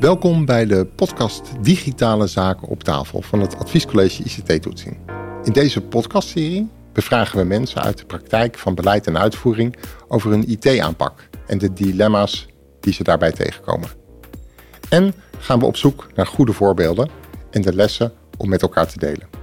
Welkom bij de podcast Digitale Zaken op tafel van het Adviescollege ICT-toetsing. In deze podcastserie bevragen we mensen uit de praktijk van beleid en uitvoering over hun IT-aanpak en de dilemma's die ze daarbij tegenkomen. En gaan we op zoek naar goede voorbeelden en de lessen om met elkaar te delen.